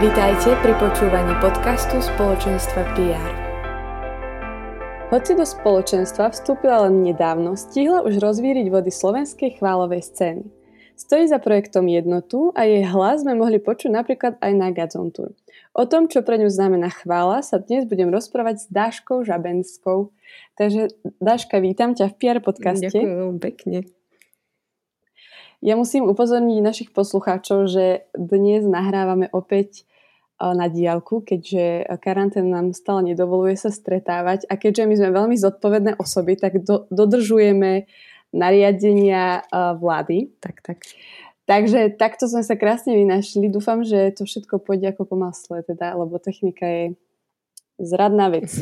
Vítajte pri počúvaní podcastu spoločenstva PR. Hoci do spoločenstva vstúpila len nedávno, stihla už rozvíriť vody slovenskej chválovej scény. Stojí za projektom Jednotu a jej hlas sme mohli počuť napríklad aj na Gazon Tour. O tom, čo pre ňu znamená chvála, sa dnes budem rozprávať s Dáškou Žabenskou. Takže Dáška, vítam ťa v PR podcaste. Ďakujem pekne. Ja musím upozorniť našich poslucháčov, že dnes nahrávame opäť na diálku, keďže karanténa nám stále nedovoluje sa stretávať a keďže my sme veľmi zodpovedné osoby, tak do, dodržujeme nariadenia vlády. Tak, tak. Takže takto sme sa krásne vynašli. Dúfam, že to všetko pôjde ako po masle, teda, lebo technika je zradná vec.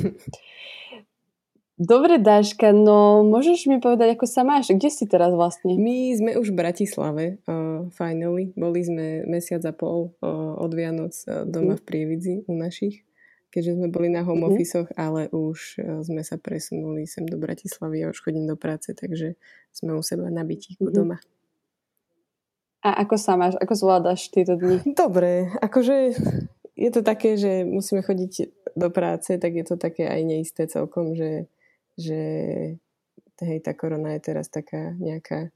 Dobre, Dáška, no môžeš mi povedať, ako sa máš? Kde si teraz vlastne? My sme už v Bratislave, uh, finally. Boli sme mesiac a pol uh, od Vianoc uh, doma mm. v Prievidzi u našich, keďže sme boli na home mm. office ale už uh, sme sa presunuli sem do Bratislavy a už chodím do práce, takže sme u seba na bytíku mm. doma. A ako sa máš? Ako zvládaš tieto dni? Dobre, akože je to také, že musíme chodiť do práce, tak je to také aj neisté celkom, že že hej, tá korona je teraz taká nejaká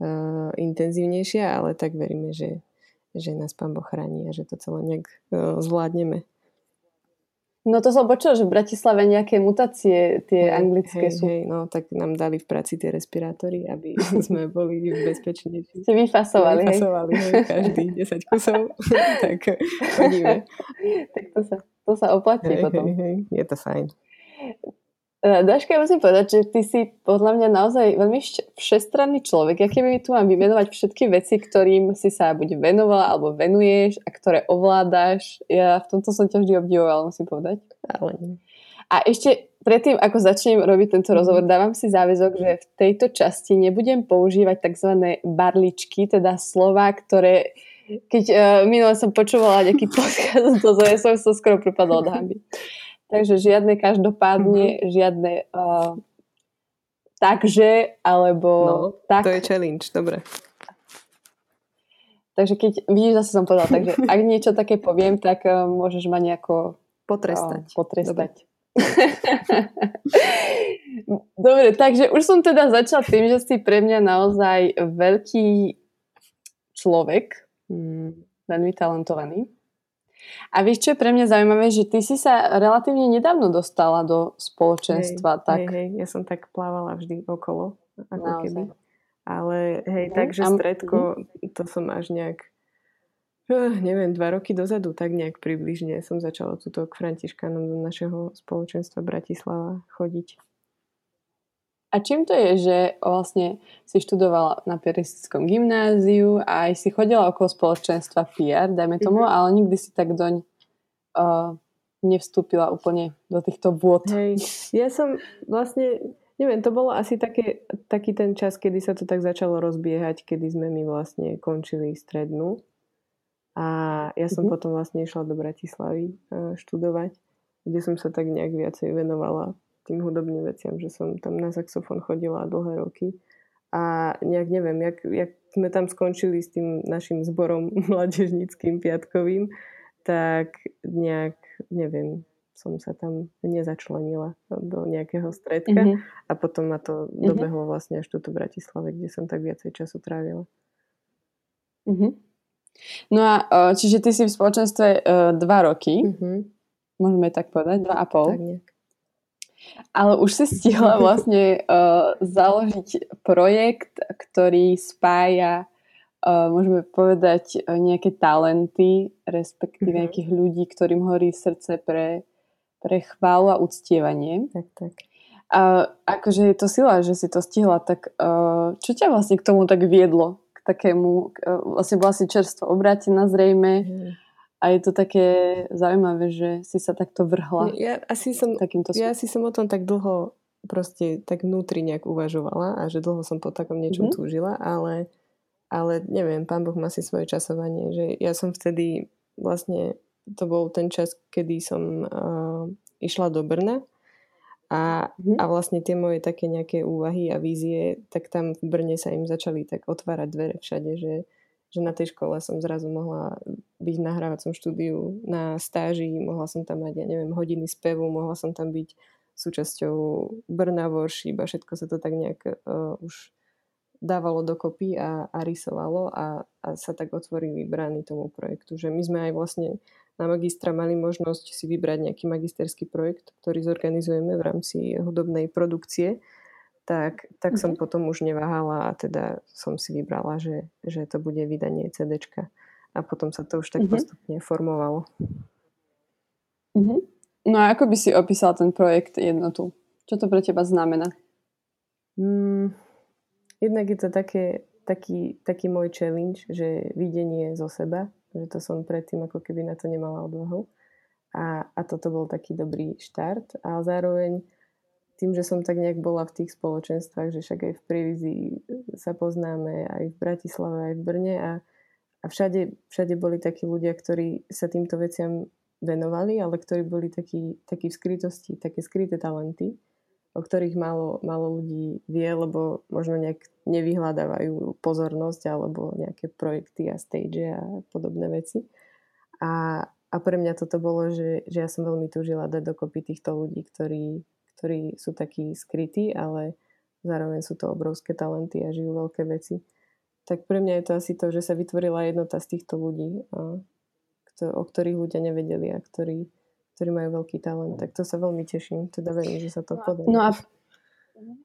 uh, intenzívnejšia, ale tak veríme, že, že nás Pán Boh chráni a že to celé nejak uh, zvládneme. No to som počula, že v Bratislave nejaké mutácie tie hej, anglické hej, sú. Hej, no tak nám dali v práci tie respirátory, aby sme boli bezpečnejší. Ste vyfasovali, vyfasovali hej? hej? každý 10 kusov, tak chodíme. tak to sa, to sa oplatí hej, potom. Hej, hej, je to fajn. E, Daška, ja musím povedať, že ty si podľa mňa naozaj veľmi všestranný človek. Ja keby tu mám vymenovať všetky veci, ktorým si sa buď venovala alebo venuješ a ktoré ovládaš, ja v tomto som ťa vždy obdivovala, musím povedať. Ale. A ešte predtým, ako začnem robiť tento mhm. rozhovor, dávam si záväzok, že v tejto časti nebudem používať tzv. barličky, teda slova, ktoré keď uh, minule som počúvala nejaký podcast, to ja som sa skoro prepadla od hamby. Takže žiadne každopádne, mm-hmm. žiadne uh, takže, alebo no, tak. to je challenge, dobre. Takže keď, vidíš, zase som povedala, takže ak niečo také poviem, tak uh, môžeš ma nejako potrestať. Uh, potrestať. Dobre. takže už som teda začala tým, že si pre mňa naozaj veľký človek, mm, veľmi talentovaný. A vieš, čo je pre mňa zaujímavé, že ty si sa relatívne nedávno dostala do spoločenstva. Hej, tak... hej, hej, ja som tak plávala vždy okolo, ako Naozaj. keby. Ale hej, hej takže stredko, to som až nejak uh, neviem, dva roky dozadu, tak nejak približne som začala túto k Františkánom do našeho spoločenstva Bratislava chodiť. A čím to je, že vlastne si študovala na Piaristickom gymnáziu a aj si chodila okolo spoločenstva PR, dajme tomu, mm-hmm. ale nikdy si tak doň uh, nevstúpila úplne do týchto vôd. Hej, ja som vlastne, neviem, to bolo asi také, taký ten čas, kedy sa to tak začalo rozbiehať, kedy sme my vlastne končili strednú. A ja som mm-hmm. potom vlastne išla do Bratislavy uh, študovať, kde som sa tak nejak viacej venovala tým hudobným veciam, že som tam na saxofón chodila dlhé roky. A nejak neviem, jak, jak sme tam skončili s tým našim zborom mladežnickým piatkovým, tak nejak, neviem, som sa tam nezačlenila do nejakého stredka mm-hmm. a potom ma to mm-hmm. dobehlo vlastne až tu v Bratislave, kde som tak viacej času trávila. Mm-hmm. No a čiže ty si v spoločenstve uh, dva roky, mm-hmm. môžeme tak povedať, dva a pol. Tak nejak. Ale už si stihla vlastne uh, založiť projekt, ktorý spája, uh, môžeme povedať, uh, nejaké talenty, respektíve mm-hmm. nejakých ľudí, ktorým horí srdce pre, pre chválu a uctievanie. Tak, tak. A akože je to sila, že si to stihla, tak uh, čo ťa vlastne k tomu tak viedlo? takému, vlastne bola si čerstvo obrátená zrejme mm. A je to také zaujímavé, že si sa takto vrhla. Ja asi som, takýmto ja asi som o tom tak dlho proste tak vnútri nejak uvažovala a že dlho som po takom niečom mm-hmm. túžila, ale, ale neviem, pán Boh má si svoje časovanie, že ja som vtedy vlastne, to bol ten čas, kedy som uh, išla do Brna a, mm. a vlastne tie moje také nejaké úvahy a vízie, tak tam v Brne sa im začali tak otvárať dvere všade, že, že na tej škole som zrazu mohla byť v nahrávacom štúdiu na stáži, mohla som tam mať, ja neviem, hodiny spevu, mohla som tam byť súčasťou Brna Worship a všetko sa to tak nejak uh, už dávalo dokopy a, a rysovalo a, a sa tak otvorili brány tomu projektu, že my sme aj vlastne na magistra mali možnosť si vybrať nejaký magisterský projekt, ktorý zorganizujeme v rámci hudobnej produkcie, tak, tak som mm-hmm. potom už neváhala a teda som si vybrala, že, že to bude vydanie CDčka. A potom sa to už tak mm-hmm. postupne formovalo. Mm-hmm. No a ako by si opísal ten projekt jednotu? Čo to pre teba znamená? Mm, jednak je to také, taký, taký môj challenge, že videnie zo seba, že to som predtým ako keby na to nemala odvahu. A, a toto bol taký dobrý štart. A zároveň tým, že som tak nejak bola v tých spoločenstvách, že však aj v Prievizi sa poznáme, aj v Bratislave, aj v Brne a, a všade, všade boli takí ľudia, ktorí sa týmto veciam venovali, ale ktorí boli takí, takí v skrytosti, také skryté talenty o ktorých málo, málo ľudí vie, lebo možno nejak nevyhľadávajú pozornosť alebo nejaké projekty a stage a podobné veci. A, a pre mňa toto bolo, že, že ja som veľmi túžila dať dokopy týchto ľudí, ktorí, ktorí sú takí skrytí, ale zároveň sú to obrovské talenty a žijú veľké veci. Tak pre mňa je to asi to, že sa vytvorila jednota z týchto ľudí, a, o ktorých ľudia nevedeli a ktorí, ktorí majú veľký talent, tak to sa veľmi teším. Teda verím, že sa to podarí. No a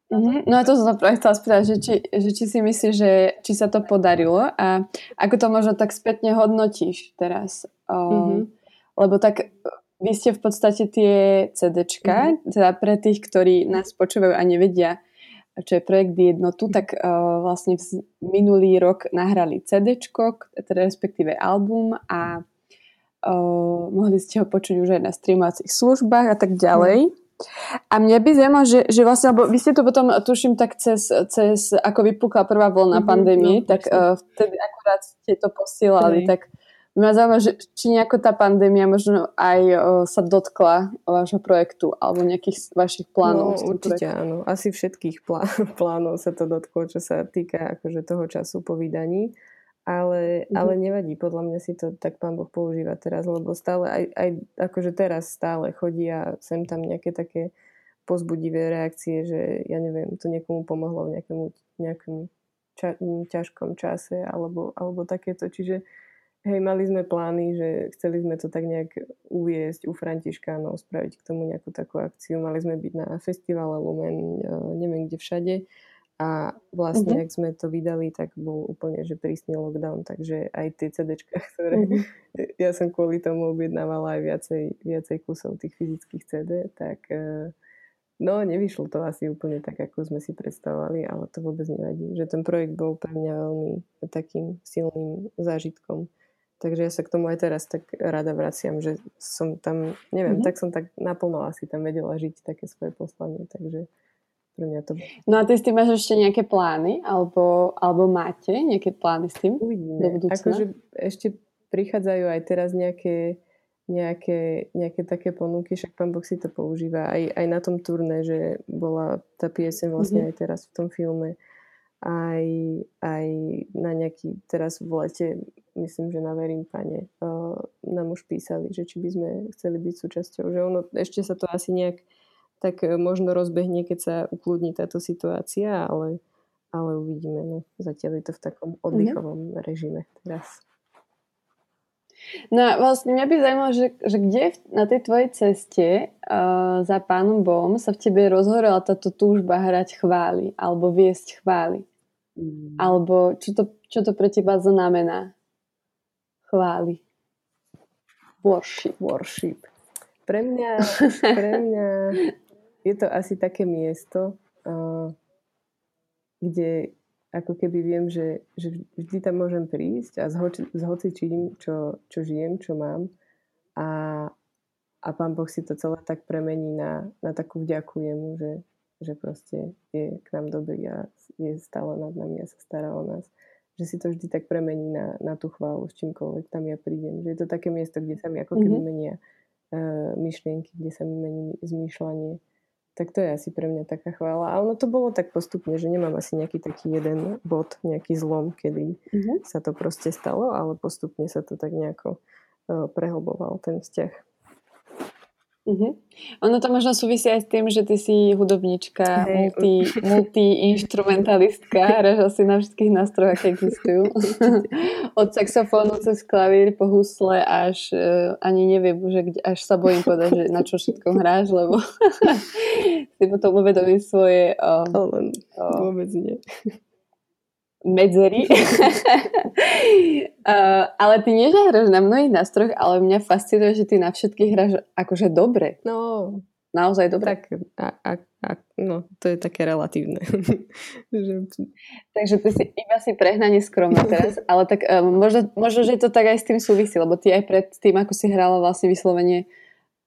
Mm-hmm. No a to som sa práve chcela spýtať, že či, že či si myslíš, že či sa to podarilo a ako to možno tak spätne hodnotíš teraz. Um, mm-hmm. Lebo tak vy ste v podstate tie CDčka, mm-hmm. teda pre tých, ktorí nás počúvajú a nevedia, čo je projekt jednotu, mm-hmm. tak uh, vlastne v, minulý rok nahrali CDčko, teda respektíve album a uh, mohli ste ho počuť už aj na streamovacích službách a tak ďalej. Mm. A mňa by zaujímalo, že, že vlastne, lebo vy ste to potom, tuším, tak cez, cez ako vypukla prvá vlna mm-hmm, pandémie, no, tak uh, vtedy akurát ste to posielali, mm. tak mňa zaujíma, že či nejako tá pandémia možno aj uh, sa dotkla vášho projektu alebo nejakých vašich plánov. No, určite projektu. áno. Asi všetkých plá- plánov sa to dotklo, čo sa týka akože toho času po vydaní. Ale, mm-hmm. ale nevadí, podľa mňa si to tak pán Boh používa teraz, lebo stále, aj, aj akože teraz stále chodia sem tam nejaké také pozbudivé reakcie, že ja neviem, to niekomu pomohlo v nejakom, nejakom ča, ťažkom čase alebo, alebo takéto. Čiže hej, mali sme plány, že chceli sme to tak nejak uviesť u Františkánov, spraviť k tomu nejakú takú akciu. Mali sme byť na festivale Lumen, e, neviem kde všade a vlastne, mm-hmm. ak sme to vydali, tak bol úplne, že prísny lockdown, takže aj tie CDčka, ktoré mm-hmm. ja som kvôli tomu objednávala aj viacej, viacej kusov tých fyzických CD, tak e, no nevyšlo to asi úplne tak, ako sme si predstavovali, ale to vôbec nevadí, že ten projekt bol pre mňa veľmi takým silným zážitkom. Takže ja sa k tomu aj teraz tak rada vraciam, že som tam, neviem, mm-hmm. tak som tak naplno asi tam vedela žiť také svoje poslanie, takže pre mňa to... No a ty s tým máš ešte nejaké plány? Alebo, alebo máte nejaké plány s tým? Uvidíme. Do budúcna? Akože ešte prichádzajú aj teraz nejaké, nejaké, nejaké také ponuky, však pán Boh si to používa aj, aj na tom turné, že bola tá pieseň vlastne mm-hmm. aj teraz v tom filme aj, aj na nejaký, teraz v lete, myslím, že na Verím pane, uh, nám už písali, že či by sme chceli byť súčasťou, že ono, ešte sa to asi nejak tak e, možno rozbehne, keď sa ukludní táto situácia, ale, ale uvidíme. No, zatiaľ je to v takom mhm. oddychovom mm-hmm. režime teraz. No a vlastne mňa by zaujímalo, že, že kde na tej tvojej ceste uh, za pánom Bohom sa v tebe rozhorela táto túžba hrať chvály alebo viesť chvály. Mm. Alebo čo to, čo to pre teba znamená? Chvály. Worship. Worship. Pre mňa, pre mňa je to asi také miesto, uh, kde ako keby viem, že, že vždy tam môžem prísť a s, hocičím, čo, čo žijem, čo mám a, a pán Boh si to celé tak premení na, na takú vďaku jemu, že, že proste je k nám dobrý a je stále nad nami a sa stará o nás. Že si to vždy tak premení na, na tú chválu s čímkoľvek tam ja prídem. Že je to také miesto, kde sa mi ako keby mm-hmm. menia uh, myšlienky, kde sa mi mení zmýšľanie tak to je asi pre mňa taká chvála. A ono to bolo tak postupne, že nemám asi nejaký taký jeden bod, nejaký zlom, kedy uh-huh. sa to proste stalo, ale postupne sa to tak nejako uh, prehlboval ten vzťah. Uh-huh. Ono to možno súvisí aj s tým, že ty si hudobníčka, hey. multi, multi-instrumentalistka, hráš asi na všetkých nástrojoch, aké existujú. Od saxofónu cez klavír po husle až uh, ani neviem, že kde, až sa bojím povedať, že na čo všetko hráš, lebo si potom uvedomí svoje... Uh, uh, vôbec nie medzery. uh, ale ty nie, že hráš na mnohých nástrojoch, ale mňa fascinuje, že ty na všetkých hráš akože dobre. No, naozaj dobre. Tak, a, a, a, no, to je také relatívne. Takže ty si iba si prehnane skromná teraz, ale tak um, možno, možno, že to tak aj s tým súvisí, lebo ty aj pred tým, ako si hrala vlastne vyslovene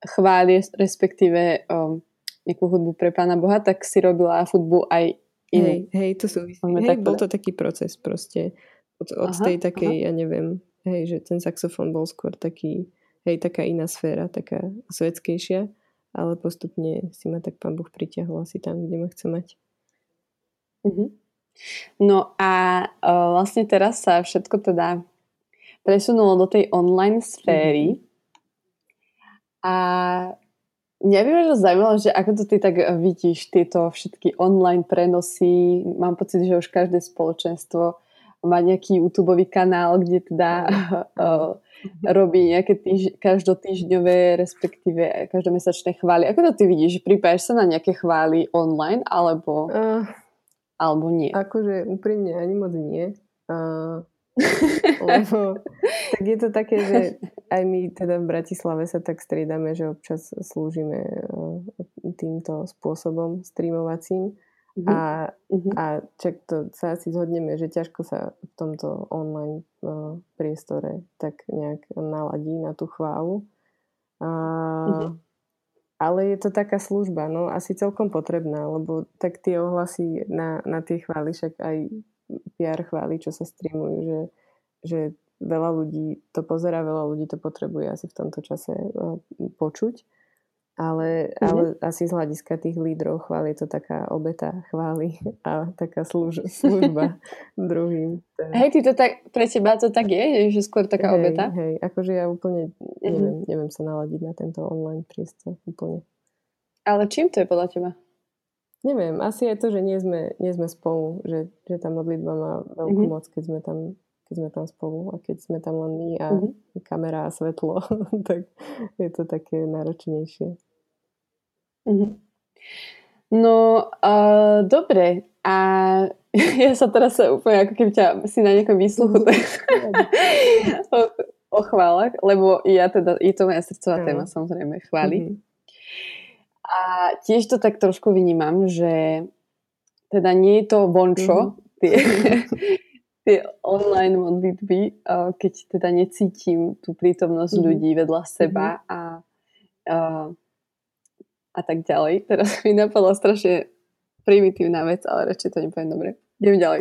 chváli, respektíve um, nejakú hudbu pre Pána Boha, tak si robila hudbu aj. Hej, hej, to súvisí. Hej, bol to taký proces proste. Od, od aha, tej takej, aha. ja neviem, hej, že ten saxofón bol skôr taký, hej, taká iná sféra, taká svetskejšia, ale postupne si ma tak pán Boh pritiahol asi tam, kde ma chce mať. Uh-huh. No a uh, vlastne teraz sa všetko teda presunulo do tej online sféry. Uh-huh. A Mňa by možno zaujímalo, že ako to ty tak vidíš, tieto všetky online prenosy. Mám pocit, že už každé spoločenstvo má nejaký YouTube kanál, kde teda uh, robí nejaké týž- každotýždňové, respektíve každomesačné chvály. Ako to ty vidíš? Pripájaš sa na nejaké chvály online, alebo, uh, alebo nie? Akože úprimne ani moc nie. Uh, lebo tak je to také, že aj my teda v Bratislave sa tak striedame, že občas slúžime eh, týmto spôsobom streamovacím uh-huh. a, uh-huh. a čak to sa asi zhodneme, že ťažko sa v tomto online uh, priestore tak nejak naladí na tú chválu. Uh-huh. Ale je to taká služba, no asi celkom potrebná, lebo tak tie ohlasy na, na tie chvály, však aj PR chvály, čo sa streamujú, že, že veľa ľudí to pozera, veľa ľudí to potrebuje asi v tomto čase uh, počuť. Ale, mm-hmm. ale asi z hľadiska tých lídrov chváli je to taká obeta chvály a taká služ, služba druhým. Hej, ty to tak, pre teba to tak je, že skôr taká hej, obeta? Hej, akože ja úplne mm-hmm. neviem, neviem sa naladiť na tento online priestor úplne. Ale čím to je podľa teba? Neviem, asi je to, že nie sme, nie sme spolu, že, že tá modlitba má veľkú mm-hmm. moc, keď sme, tam, keď sme tam spolu a keď sme tam len my a mm-hmm. kamera a svetlo, tak je to také náročnejšie. Mm-hmm. No, uh, dobre. A ja sa teraz úplne ako keby ťa si na nejakom výsluchu mm-hmm. o, o chválach, lebo ja teda, je to moja srdcová téma, samozrejme, chváli. Mm-hmm. A tiež to tak trošku vnímam, že teda nie je to vončo, mm-hmm. tie, tie online modlitby, keď teda necítim tú prítomnosť mm-hmm. ľudí vedľa seba mm-hmm. a, a, a tak ďalej. Teraz mi napadla strašne primitívna vec, ale radšej to nepoviem dobre. Idem ďalej.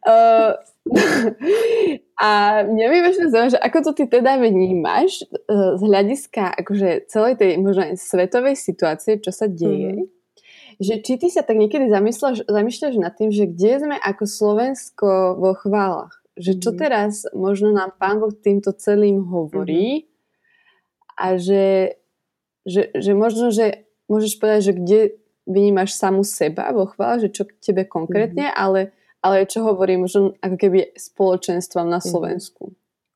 Uh, a mňa by možno zaujíma, že ako to ty teda vnímaš uh, z hľadiska akože celej tej možno aj svetovej situácie, čo sa deje, mm-hmm. že či ty sa tak niekedy zamýšľaš, zamýšľaš nad tým, že kde sme ako Slovensko vo chválach? Že čo mm-hmm. teraz možno nám Pán Boh týmto celým hovorí mm-hmm. a že, že, že možno, že môžeš povedať, že kde vnímaš samu seba vo chvále, že čo k tebe konkrétne, mm-hmm. ale, ale čo hovorím možno ako keby spoločenstvom na mhm. Slovensku.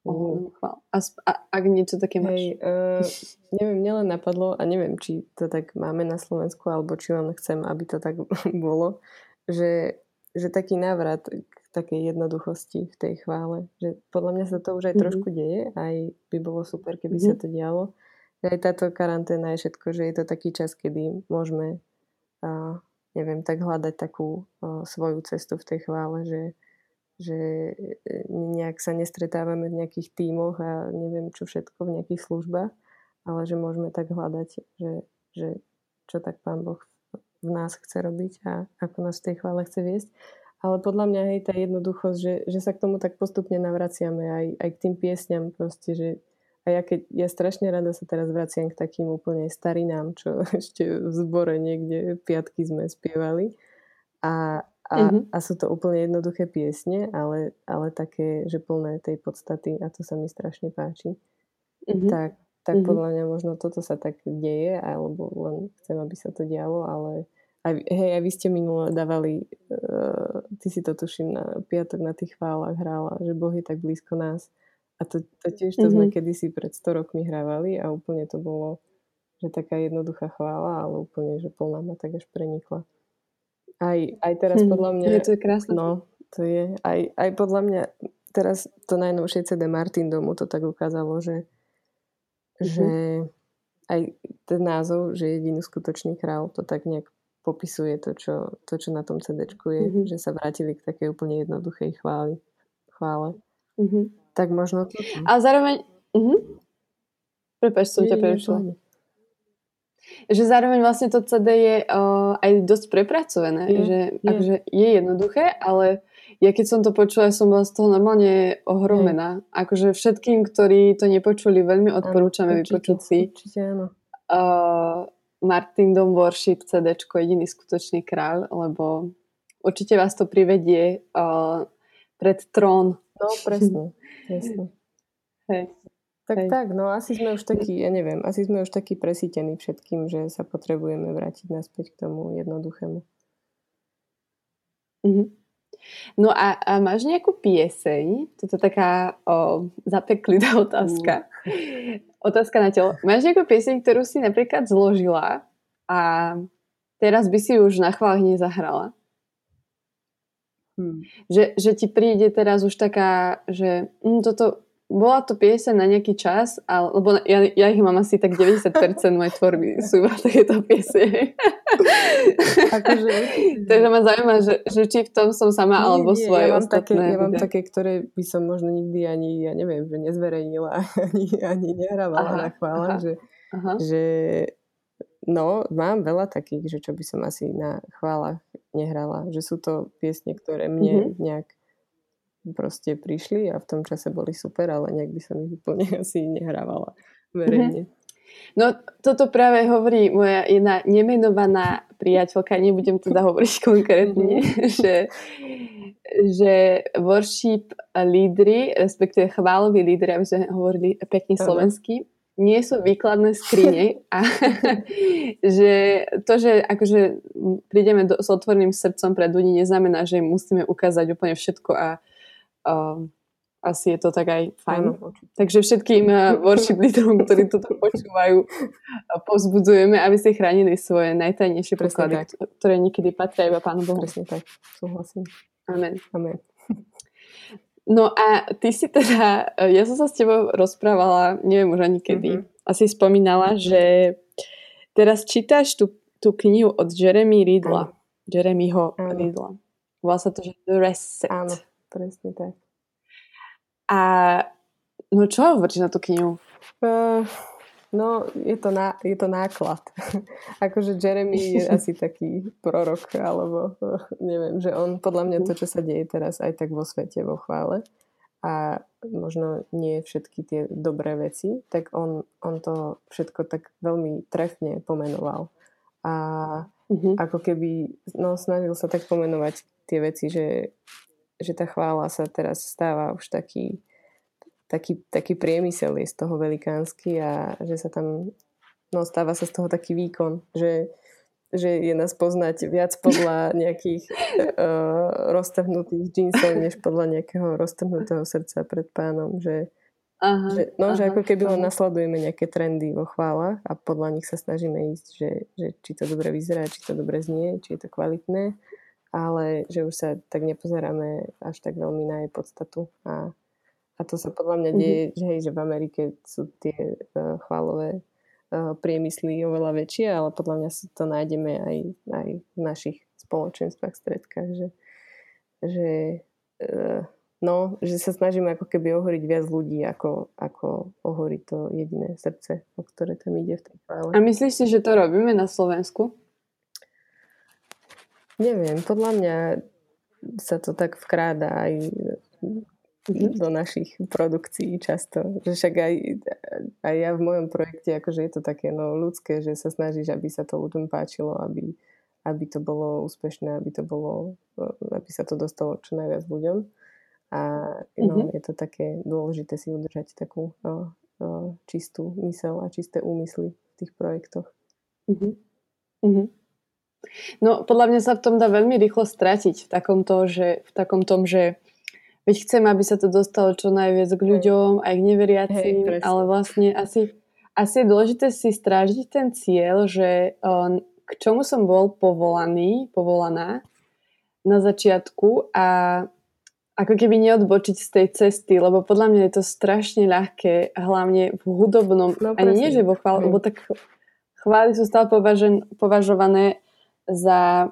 ohľadom chvál. A, a ak niečo také máš? Hej, uh, neviem, mne len napadlo a neviem, či to tak máme na Slovensku, alebo či len chcem, aby to tak bolo, že, že taký návrat k takej jednoduchosti v tej chvále. Že podľa mňa sa to už aj mm-hmm. trošku deje, aj by bolo super, keby mm-hmm. sa to dialo. Aj táto karanténa je všetko, že je to taký čas, kedy môžeme uh, neviem, tak hľadať takú uh, svoju cestu v tej chvále, že že e, nejak sa nestretávame v nejakých tímoch a neviem čo všetko v nejakých službách, ale že môžeme tak hľadať, že, že čo tak Pán Boh v nás chce robiť a ako nás v tej chvále chce viesť. Ale podľa mňa hej, tá jednoduchosť, že, že sa k tomu tak postupne navraciame aj, aj k tým piesňam proste, že a ja, keď, ja strašne rada sa teraz vraciam k takým úplne starinám, čo ešte v zbore niekde piatky sme spievali. A, a, mm-hmm. a sú to úplne jednoduché piesne, ale, ale také, že plné tej podstaty a to sa mi strašne páči. Mm-hmm. Tak, tak mm-hmm. podľa mňa možno toto sa tak deje, alebo len chcem, aby sa to dialo, ale aj, hej, aj vy ste minule dávali, uh, ty si to tuším na piatok na tých chválach hrála, že Boh je tak blízko nás. A to, to tiež to mm-hmm. sme kedysi pred 100 rokmi hrávali a úplne to bolo, že taká jednoduchá chvála, ale úplne, že plná ma tak až prenikla. Aj, aj teraz hm, podľa mňa... Je to krásne. No, to je. Aj, aj podľa mňa teraz to najnovšie CD Martin Domu to tak ukázalo, že, mm-hmm. že aj ten názov, že jediný skutočný král, to tak nejak popisuje to, čo, to, čo na tom CD je, mm-hmm. že sa vrátili k takej úplne jednoduchej chváli, chvále. Mm-hmm. Tak možno to... A zároveň... Mm-hmm. Prepač, som ťa prerušila že zároveň vlastne to CD je uh, aj dosť prepracované, je, že je. Akože je jednoduché, ale ja keď som to počula, som bola z toho normálne ohromená. Je. Akože všetkým, ktorí to nepočuli, veľmi odporúčame vypočuť si. Určite áno. Uh, Martin Dom Worship CD, jediný skutočný kráľ, lebo určite vás to privedie uh, pred trón. No, presne. presne. Hej. Tak Hej. tak, no asi sme už takí, ja neviem, asi sme už takí presítení všetkým, že sa potrebujeme vrátiť naspäť k tomu jednoduchému. Mm-hmm. No a, a máš nejakú pieseň? Toto je taká o, zapeklitá otázka. Mm. Otázka na telo. Máš nejakú pieseň, ktorú si napríklad zložila a teraz by si už na chválach nezahrala? Hmm. Že, že ti príde teraz už taká, že mm, toto bola to pieseň na nejaký čas, ale, lebo ja, ja ich mám asi tak 90% mojej tvorby sú iba takéto piesne. akože, Takže ma zaujíma, že, že či v tom som sama, nie, alebo nie, svoje ja mám ostatné. Také, ja mám také, ktoré by som možno nikdy ani, ja neviem, že nezverejnila, ani, ani nehrávala aha, na chvála, aha, že, aha. že no, mám veľa takých, že čo by som asi na chválach nehrala, že sú to piesne, ktoré mne mm-hmm. nejak proste prišli a v tom čase boli super, ale nejak by som ich úplne asi nehrávala verejne. Mm-hmm. No toto práve hovorí moja jedna nemenovaná priateľka, nebudem teda hovoriť konkrétne, mm-hmm. že, že worship lídry, respektíve chváloví lídry, aby sme hovorili pekne slovensky, nie sú výkladné skrine a že to, že akože prídeme do, s otvorným srdcom pred ľudí, neznamená, že im musíme ukázať úplne všetko a uh, asi je to tak aj fajn. Ano, Takže všetkým uh, worship lídrom, ktorí toto počúvajú, uh, pozbudzujeme, aby si chránili svoje najtajnejšie poklady, ktoré niekedy patria iba Pánu Bohu. Presne tak, súhlasím. Amen. Amen. No a ty si teda, uh, ja som sa s tebou rozprávala, neviem už ani kedy, mm-hmm. asi spomínala, že teraz čítaš tú, tú knihu od Jeremy Riddla. Jeremyho Riddla. Volá sa to, že The Reset. Áno. Presne tak. A no čo hovoríš na tú knihu? Uh, no, je to, ná, je to náklad. akože Jeremy je asi taký prorok, alebo uh, neviem, že on podľa mňa to, čo sa deje teraz aj tak vo svete, vo chvále a možno nie všetky tie dobré veci, tak on, on to všetko tak veľmi trefne pomenoval. A uh-huh. ako keby no, snažil sa tak pomenovať tie veci, že že tá chvála sa teraz stáva už taký, taký, taký priemysel je z toho velikánsky a že sa tam, no stáva sa z toho taký výkon, že, že je nás poznať viac podľa nejakých uh, roztrhnutých džínsov, než podľa nejakého roztrhnutého srdca pred pánom, že, Aha, že, no, aha, že ako keby len nasledujeme nejaké trendy vo chválach a podľa nich sa snažíme ísť, že, že či to dobre vyzerá, či to dobre znie, či je to kvalitné, ale že už sa tak nepozeráme až tak veľmi na jej podstatu. A, a to sa podľa mňa deje, mm-hmm. že, hej, že v Amerike sú tie uh, chválové uh, priemysly oveľa väčšie, ale podľa mňa si to nájdeme aj, aj v našich spoločenstvách, stredkách, že, že uh, No, že sa snažíme ako keby ohoriť viac ľudí, ako, ako ohoriť to jediné srdce, o ktoré tam ide v tej chvále. A myslíš si, že to robíme na Slovensku? Neviem, podľa mňa sa to tak vkráda aj. Do našich produkcií často. Že však aj, aj ja v mojom projekte, akože je to také no, ľudské, že sa snažíš, aby sa to ľuďom páčilo, aby, aby to bolo úspešné, aby to bolo, aby sa to dostalo čo najviac ľuďom. A no, mm-hmm. je to také dôležité si udržať takú o, o, čistú mysel a čisté úmysly v tých projektoch. Mm-hmm. Mm-hmm. No, podľa mňa sa v tom dá veľmi rýchlo stratiť v takom, to, že, v takom tom, že veď chcem, aby sa to dostalo čo najviac k ľuďom, aj k neveriacim, hey, ale vlastne asi, asi je dôležité si strážiť ten cieľ, že on, k čomu som bol povolaný, povolaná na začiatku a ako keby neodbočiť z tej cesty, lebo podľa mňa je to strašne ľahké, hlavne v hudobnom, no, ani nie, že vo chvále, lebo tak chvály sú stále považen, považované za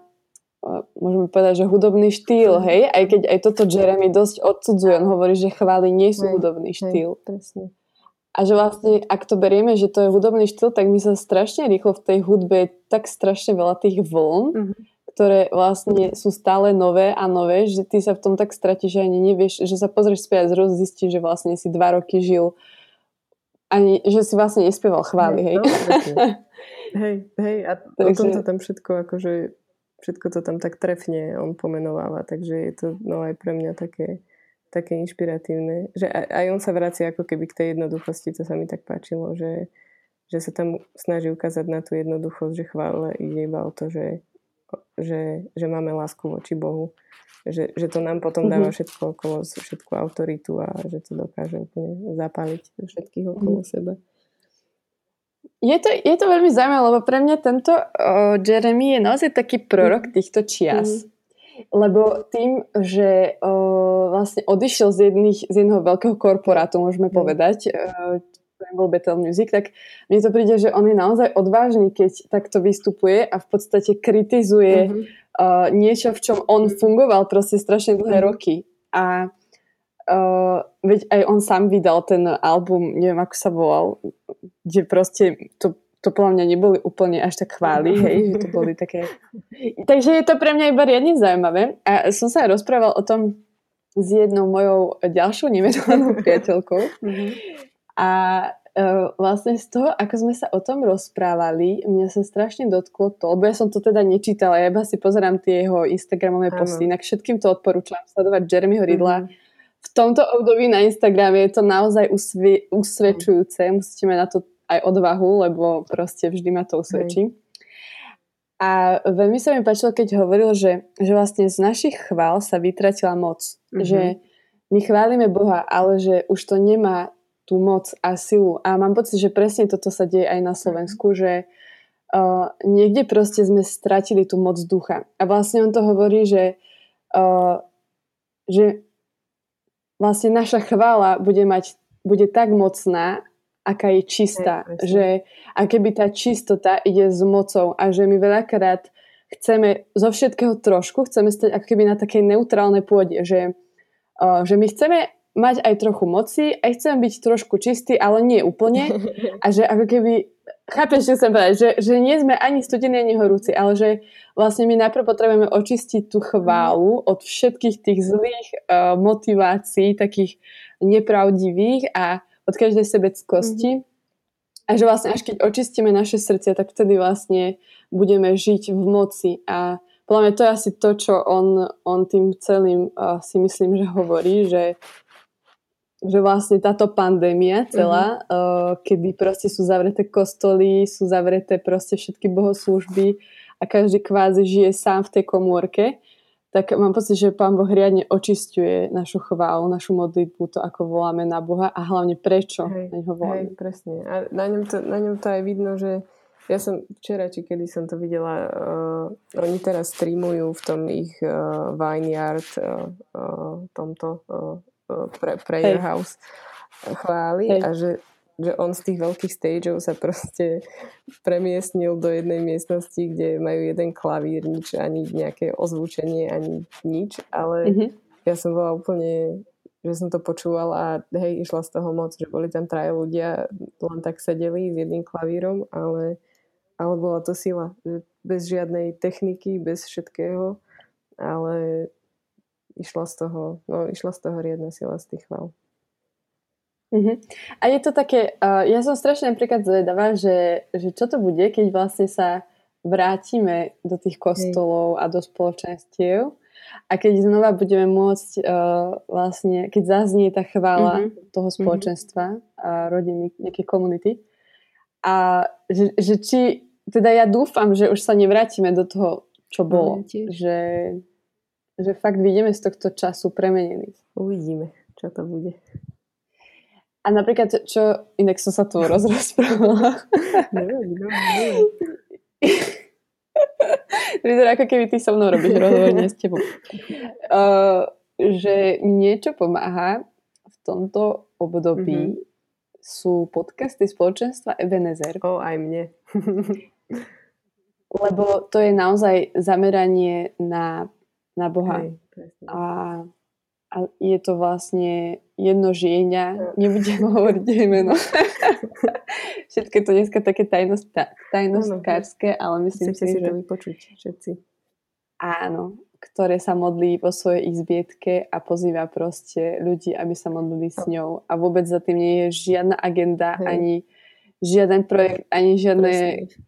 môžeme povedať, že hudobný štýl, hej? Aj keď aj toto Jeremy dosť odsudzuje, on hovorí, že chvály nie sú hej, hudobný štýl. Hej, presne. A že vlastne, ak to berieme, že to je hudobný štýl, tak my sa strašne rýchlo v tej hudbe je tak strašne veľa tých vln, mm-hmm ktoré vlastne sú stále nové a nové, že ty sa v tom tak stratíš, že ani nevieš, že sa pozrieš späť a zrazu zistíš, že vlastne si dva roky žil ani, že si vlastne nespieval chvály, hej. No, hej, hej, a takže... o tom to tam všetko, akože všetko to tam tak trefne on pomenováva, takže je to no aj pre mňa také, také inšpiratívne, že aj, aj on sa vracia ako keby k tej jednoduchosti, to sa mi tak páčilo, že, že sa tam snaží ukázať na tú jednoduchosť, že chvále ide iba o to, že že, že máme lásku voči Bohu. Že, že to nám potom dáva mhm. všetko okolo, všetku autoritu a že to dokáže úplne zapáliť všetkých okolo mm-hmm. seba. Je to, je to veľmi zaujímavé, lebo pre mňa tento uh, Jeremy je naozaj taký prorok mm. týchto čias. Mm. Lebo tým, že uh, vlastne odišiel z, jedných, z jedného veľkého korporátu, môžeme mm. povedať, uh, bol Battle Music, tak mne to príde, že on je naozaj odvážny, keď takto vystupuje a v podstate kritizuje mm-hmm. uh, niečo, v čom on fungoval proste strašne dlhé mm-hmm. roky. A uh, veď aj on sám vydal ten album, neviem ako sa volal, kde proste to to podľa mňa neboli úplne až tak chváli, hej, že to boli také... Takže je to pre mňa iba riadne zaujímavé. A som sa rozprával o tom s jednou mojou ďalšou nemenovanou priateľkou. Mm-hmm. A uh, vlastne z toho, ako sme sa o tom rozprávali, mňa sa strašne dotklo to, lebo ja som to teda nečítala, ja iba si pozerám tie jeho Instagramové posty, inak všetkým to odporúčam sledovať Jeremyho Ridla. Mm-hmm. V tomto období na Instagrame je to naozaj usvi- usvedčujúce, musíte mať na to aj odvahu, lebo proste vždy ma to usvedčí. A veľmi sa mi páčilo, keď hovoril, že, že vlastne z našich chvál sa vytratila moc. Mm-hmm. Že my chválime Boha, ale že už to nemá tú moc a silu. A mám pocit, že presne toto sa deje aj na Slovensku, že uh, niekde proste sme stratili tú moc ducha. A vlastne on to hovorí, že, uh, že vlastne naša chvála bude mať bude tak mocná, aká je čistá. Aj, že a keby tá čistota ide s mocou a že my veľakrát chceme zo všetkého trošku, chceme stať ako keby na takej neutrálnej pôde, že, uh, že my chceme mať aj trochu moci, aj chcem byť trošku čistý, ale nie úplne. A že ako keby, chápeš, čo chcem povedať, že, že nie sme ani studení, ani horúci, ale že vlastne my najprv potrebujeme očistiť tú chválu od všetkých tých zlých uh, motivácií, takých nepravdivých a od každej sebeckosti. Mm-hmm. A že vlastne až keď očistíme naše srdcia, tak vtedy vlastne budeme žiť v moci a podľa mňa to je asi to, čo on, on tým celým uh, si myslím, že hovorí, že že vlastne táto pandémia celá, mm-hmm. uh, kedy proste sú zavreté kostoly, sú zavreté proste všetky bohoslúžby a každý kvázi žije sám v tej komórke, tak mám pocit, že Pán Boh riadne očistuje našu chválu, našu modlitbu, to ako voláme na Boha a hlavne prečo hej, na ňo voláme. Hej, presne. A na ňom, to, na ňom to aj vidno, že ja som včera, či kedy som to videla, uh, oni teraz streamujú v tom ich uh, Vineyard, uh, uh, tomto uh, pre, prayer hey. house chváli hey. a že že on z tých veľkých stageov sa proste premiestnil do jednej miestnosti, kde majú jeden klavír, nič, ani nejaké ozvučenie, ani nič, ale mm-hmm. ja som bola úplne, že som to počúvala a hej, išla z toho moc, že boli tam traje ľudia, len tak sedeli s jedným klavírom, ale, ale bola to sila, že bez žiadnej techniky, bez všetkého, ale išla z toho, no išla z toho riadna sila z tých chval. Uh-huh. A je to také, uh, ja som strašne napríklad zvedavá, že, že čo to bude, keď vlastne sa vrátime do tých kostolov a do spoločenstiev a keď znova budeme môcť uh, vlastne, keď zaznie tá chvála uh-huh. toho mhm. spoločenstva a rodiny, nejaké komunity a že, že či, teda ja dúfam, že už sa nevrátime do toho, čo bolo. Uh, že, že fakt vidíme z tohto času premenení. Uvidíme, čo to bude. A napríklad, čo, inak som sa tu rozrozprávala. neviem, neviem. Vyzerá, ako keby ty so mnou robíš rozhovor, s tebou. Uh, že niečo pomáha v tomto období mm-hmm. sú podcasty spoločenstva Ebenezer. O, aj mne. Lebo to je naozaj zameranie na, na Boha. Hej, a a je to vlastne jedno žienia, nebudem hovoriť meno. Všetko je to dneska také tajnost, tajnostkárske, ale myslím si, si že... to vypočuť všetci. Áno, ktoré sa modlí vo svojej izbietke a pozýva proste ľudí, aby sa modlili s ňou. A vôbec za tým nie je žiadna agenda, Hej. ani žiaden projekt, ani žiadne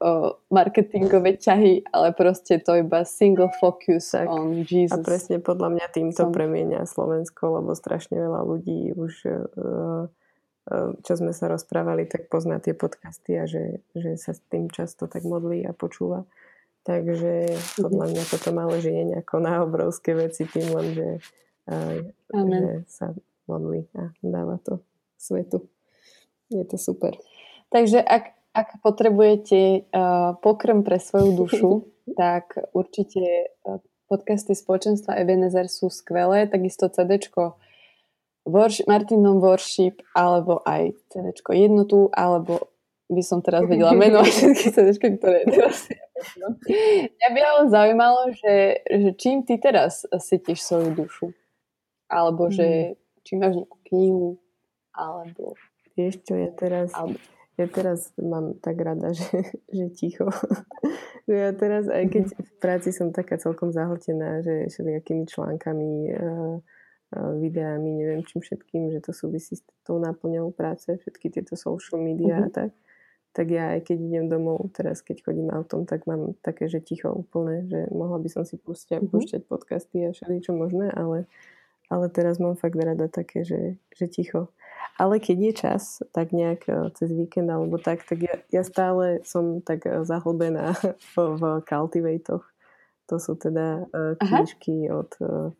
o, marketingové ťahy, ale proste to iba single focus tak. on Jesus. A presne podľa mňa týmto Som... premienia Slovensko, lebo strašne veľa ľudí už uh, čo sme sa rozprávali, tak pozná tie podcasty a že, že sa s tým často tak modlí a počúva. Takže podľa mňa toto malo žije nejako na obrovské veci tým len, že, že sa modlí a dáva to svetu. Je to super. Takže ak, ak potrebujete uh, pokrm pre svoju dušu, tak určite uh, podcasty spoločenstva Ebenezer sú skvelé, takisto CDčko Worship, Martinom Worship, alebo aj CDčko Jednotu, alebo by som teraz vedela menovať všetky CDčky, ktoré teraz Mňa by ale zaujímalo, že, že čím ty teraz cítiš svoju dušu? Alebo že mm. či máš nejakú knihu, alebo... Vieš čo, ja teraz... Alebo ja teraz mám tak rada, že, že ticho. že ja teraz, aj keď mhm. v práci som taká celkom zahltená, že všelijakými článkami, uh, uh, videami, neviem čím všetkým, že to súvisí s tou náplňou práce, všetky tieto social media a tak, tak ja aj keď idem domov, teraz keď chodím autom, tak mám také, že ticho úplne, že mohla by som si púšťať, uh-huh. púšťať podcasty a všeličo možné, ale, ale teraz mám fakt rada také, že, že ticho. Ale keď je čas, tak nejak e, cez víkend alebo tak, tak ja, ja stále som tak e, zahlbená v, v cultivatoch. To sú teda uh, knižky od uh,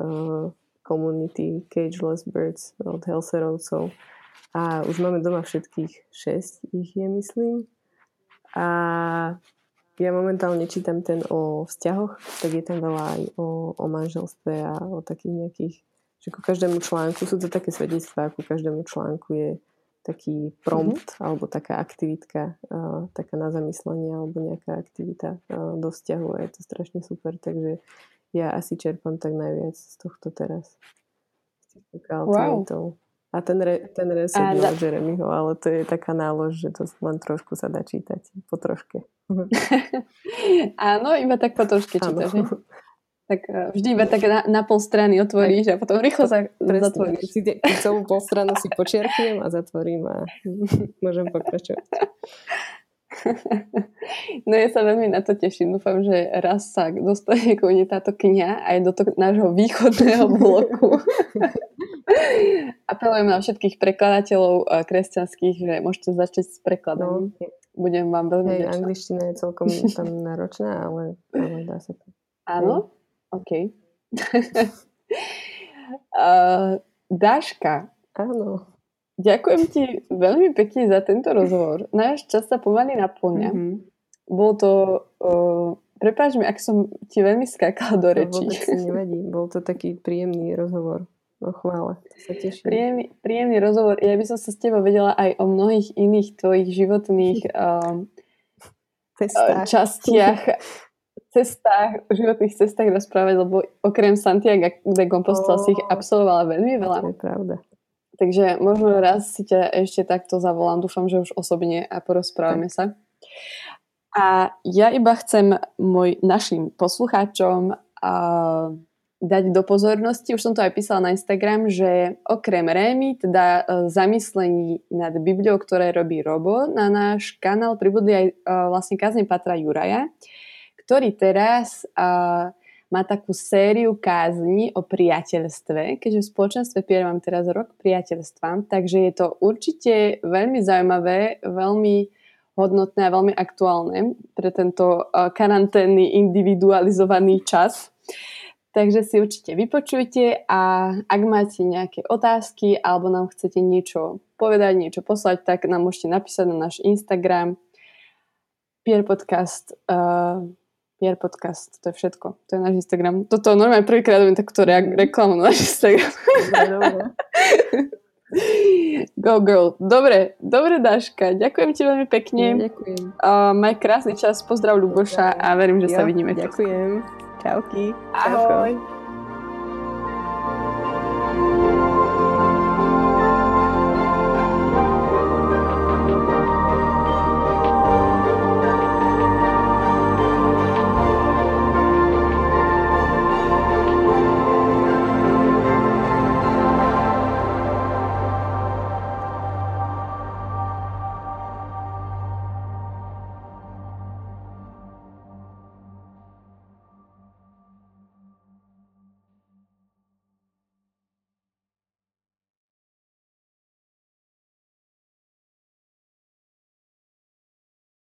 uh, Cageless Birds od Helserovcov. A už máme doma všetkých šesť ich je, myslím. A ja momentálne čítam ten o vzťahoch, tak je tam veľa aj o, o manželstve a o takých nejakých že ku každému článku, sú to také svedectvá, ku každému článku je taký prompt mm-hmm. alebo taká aktivitka, uh, taká na zamyslenie alebo nejaká aktivita uh, do vzťahu a je to strašne super, takže ja asi čerpám tak najviac z tohto teraz. Wow. A ten, re, ten reset a, od Jeremyho, ale to je taká nálož, že to len trošku sa dá čítať, po troške. Áno, iba tak po troške čítaš, tak e, vždy iba tak na, na pol strany otvoríš a potom rýchlo sa zatvoríš. Si celú pol stranu si počiarknem a zatvorím a môžem pokračovať. No ja sa veľmi na to teším. Dúfam, že raz sa dostane kone táto kniha aj do toho nášho východného bloku. Apelujem na všetkých prekladateľov e, kresťanských, že môžete začať s prekladom. No, Budem vám veľmi Hej, angličtina je celkom tam náročná, ale, ale dá sa to. Áno? OK. uh, Dáška. Áno. Ďakujem ti veľmi pekne za tento rozhovor. Náš čas sa pomaly naplňa. Mm-hmm. Bolo to... Uh, prepáč mi, ak som ti veľmi skákala do rečí. To vôbec si nevadí. Bol to taký príjemný rozhovor. No chvála, to sa teším. Príjemný, príjemný rozhovor. Ja by som sa s tebou vedela aj o mnohých iných tvojich životných um, cestách. častiach, cestách, životných cestách rozprávať, lebo okrem Santiago de Compostela oh, si ich absolvovala veľmi veľa. To je pravda. Takže možno raz si ťa ešte takto zavolám. Dúfam, že už osobne a porozprávame tak. sa. A ja iba chcem môj, našim poslucháčom uh, dať do pozornosti, už som to aj písala na Instagram, že okrem Rémy, teda uh, zamyslení nad Bibliou, ktoré robí Robo, na náš kanál pribudli aj uh, vlastne kazne Patra Juraja, ktorý teraz uh, má takú sériu kázní o priateľstve, keďže v spoločenstve Pier mám teraz rok priateľstva, takže je to určite veľmi zaujímavé, veľmi hodnotné a veľmi aktuálne pre tento uh, karanténny individualizovaný čas. Takže si určite vypočujte a ak máte nejaké otázky alebo nám chcete niečo povedať, niečo poslať, tak nám môžete napísať na náš Instagram Pier uh, Pier Podcast, to je všetko. To je náš Instagram. Toto normálne prvýkrát robím takúto re- reklamu na náš Instagram. Go girl. Dobre, dobre Dáška. Ďakujem ti veľmi pekne. ďakujem. Uh, maj krásny čas. Pozdrav Ľuboša a verím, že jo, sa vidíme. Ďakujem. Čauky. Ahoj. Čauko.